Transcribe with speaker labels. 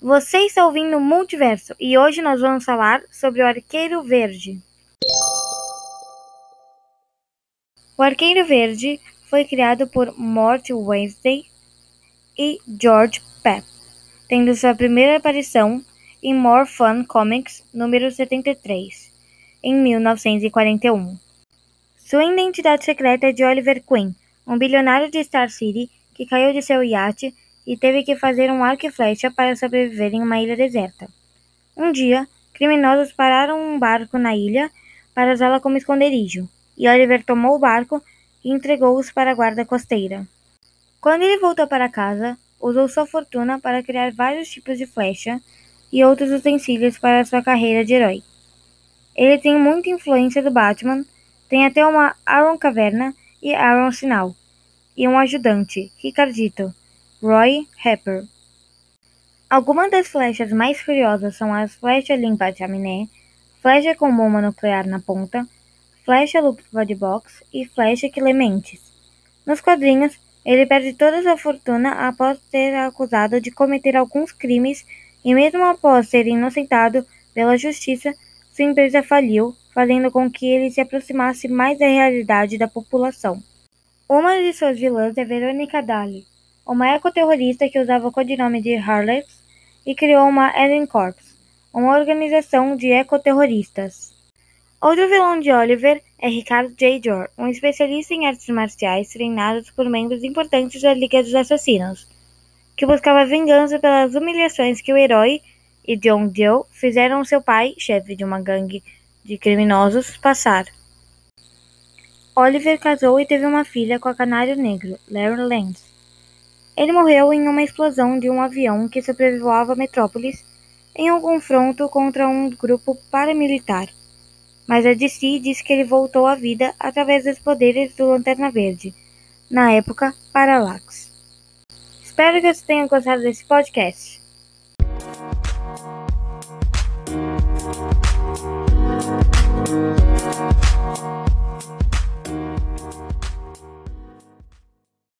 Speaker 1: Você está ouvindo o Multiverso e hoje nós vamos falar sobre o Arqueiro Verde. O Arqueiro Verde foi criado por Mort Wednesday e George Pep, tendo sua primeira aparição em More Fun Comics número 73, em 1941. Sua identidade secreta é de Oliver Queen, um bilionário de Star City que caiu de seu iate e teve que fazer um arco e flecha para sobreviver em uma ilha deserta. Um dia, criminosos pararam um barco na ilha para usá-la como esconderijo, e Oliver tomou o barco e entregou-os para a guarda costeira. Quando ele voltou para casa, usou sua fortuna para criar vários tipos de flecha e outros utensílios para sua carreira de herói. Ele tem muita influência do Batman, tem até uma Aaron Caverna e Aaron Sinal, e um ajudante, Ricardito, Roy Harper. Algumas das flechas mais curiosas são as flecha limpa chaminé, flecha com bomba nuclear na ponta, flecha lupa de box e flecha que lê mentes. Nos quadrinhos, ele perde toda sua fortuna após ser acusado de cometer alguns crimes e mesmo após ser inocentado pela justiça, sua empresa faliu, fazendo com que ele se aproximasse mais da realidade da população. Uma de suas vilãs é Veronica Daly, uma ecoterrorista que usava o codinome de Harlex e criou uma Eden Corps, uma organização de ecoterroristas. Outro vilão de Oliver é Ricardo J. Jor, um especialista em artes marciais treinado por membros importantes da Liga dos Assassinos, que buscava vingança pelas humilhações que o herói e John Doe fizeram seu pai, chefe de uma gangue de criminosos, passar. Oliver casou e teve uma filha com a Canário Negro, Larry Lance. Ele morreu em uma explosão de um avião que sobrevoava Metrópolis em um confronto contra um grupo paramilitar. Mas a DC diz que ele voltou à vida através dos poderes do Lanterna Verde, na época Parallax. Espero que você tenha gostado desse podcast.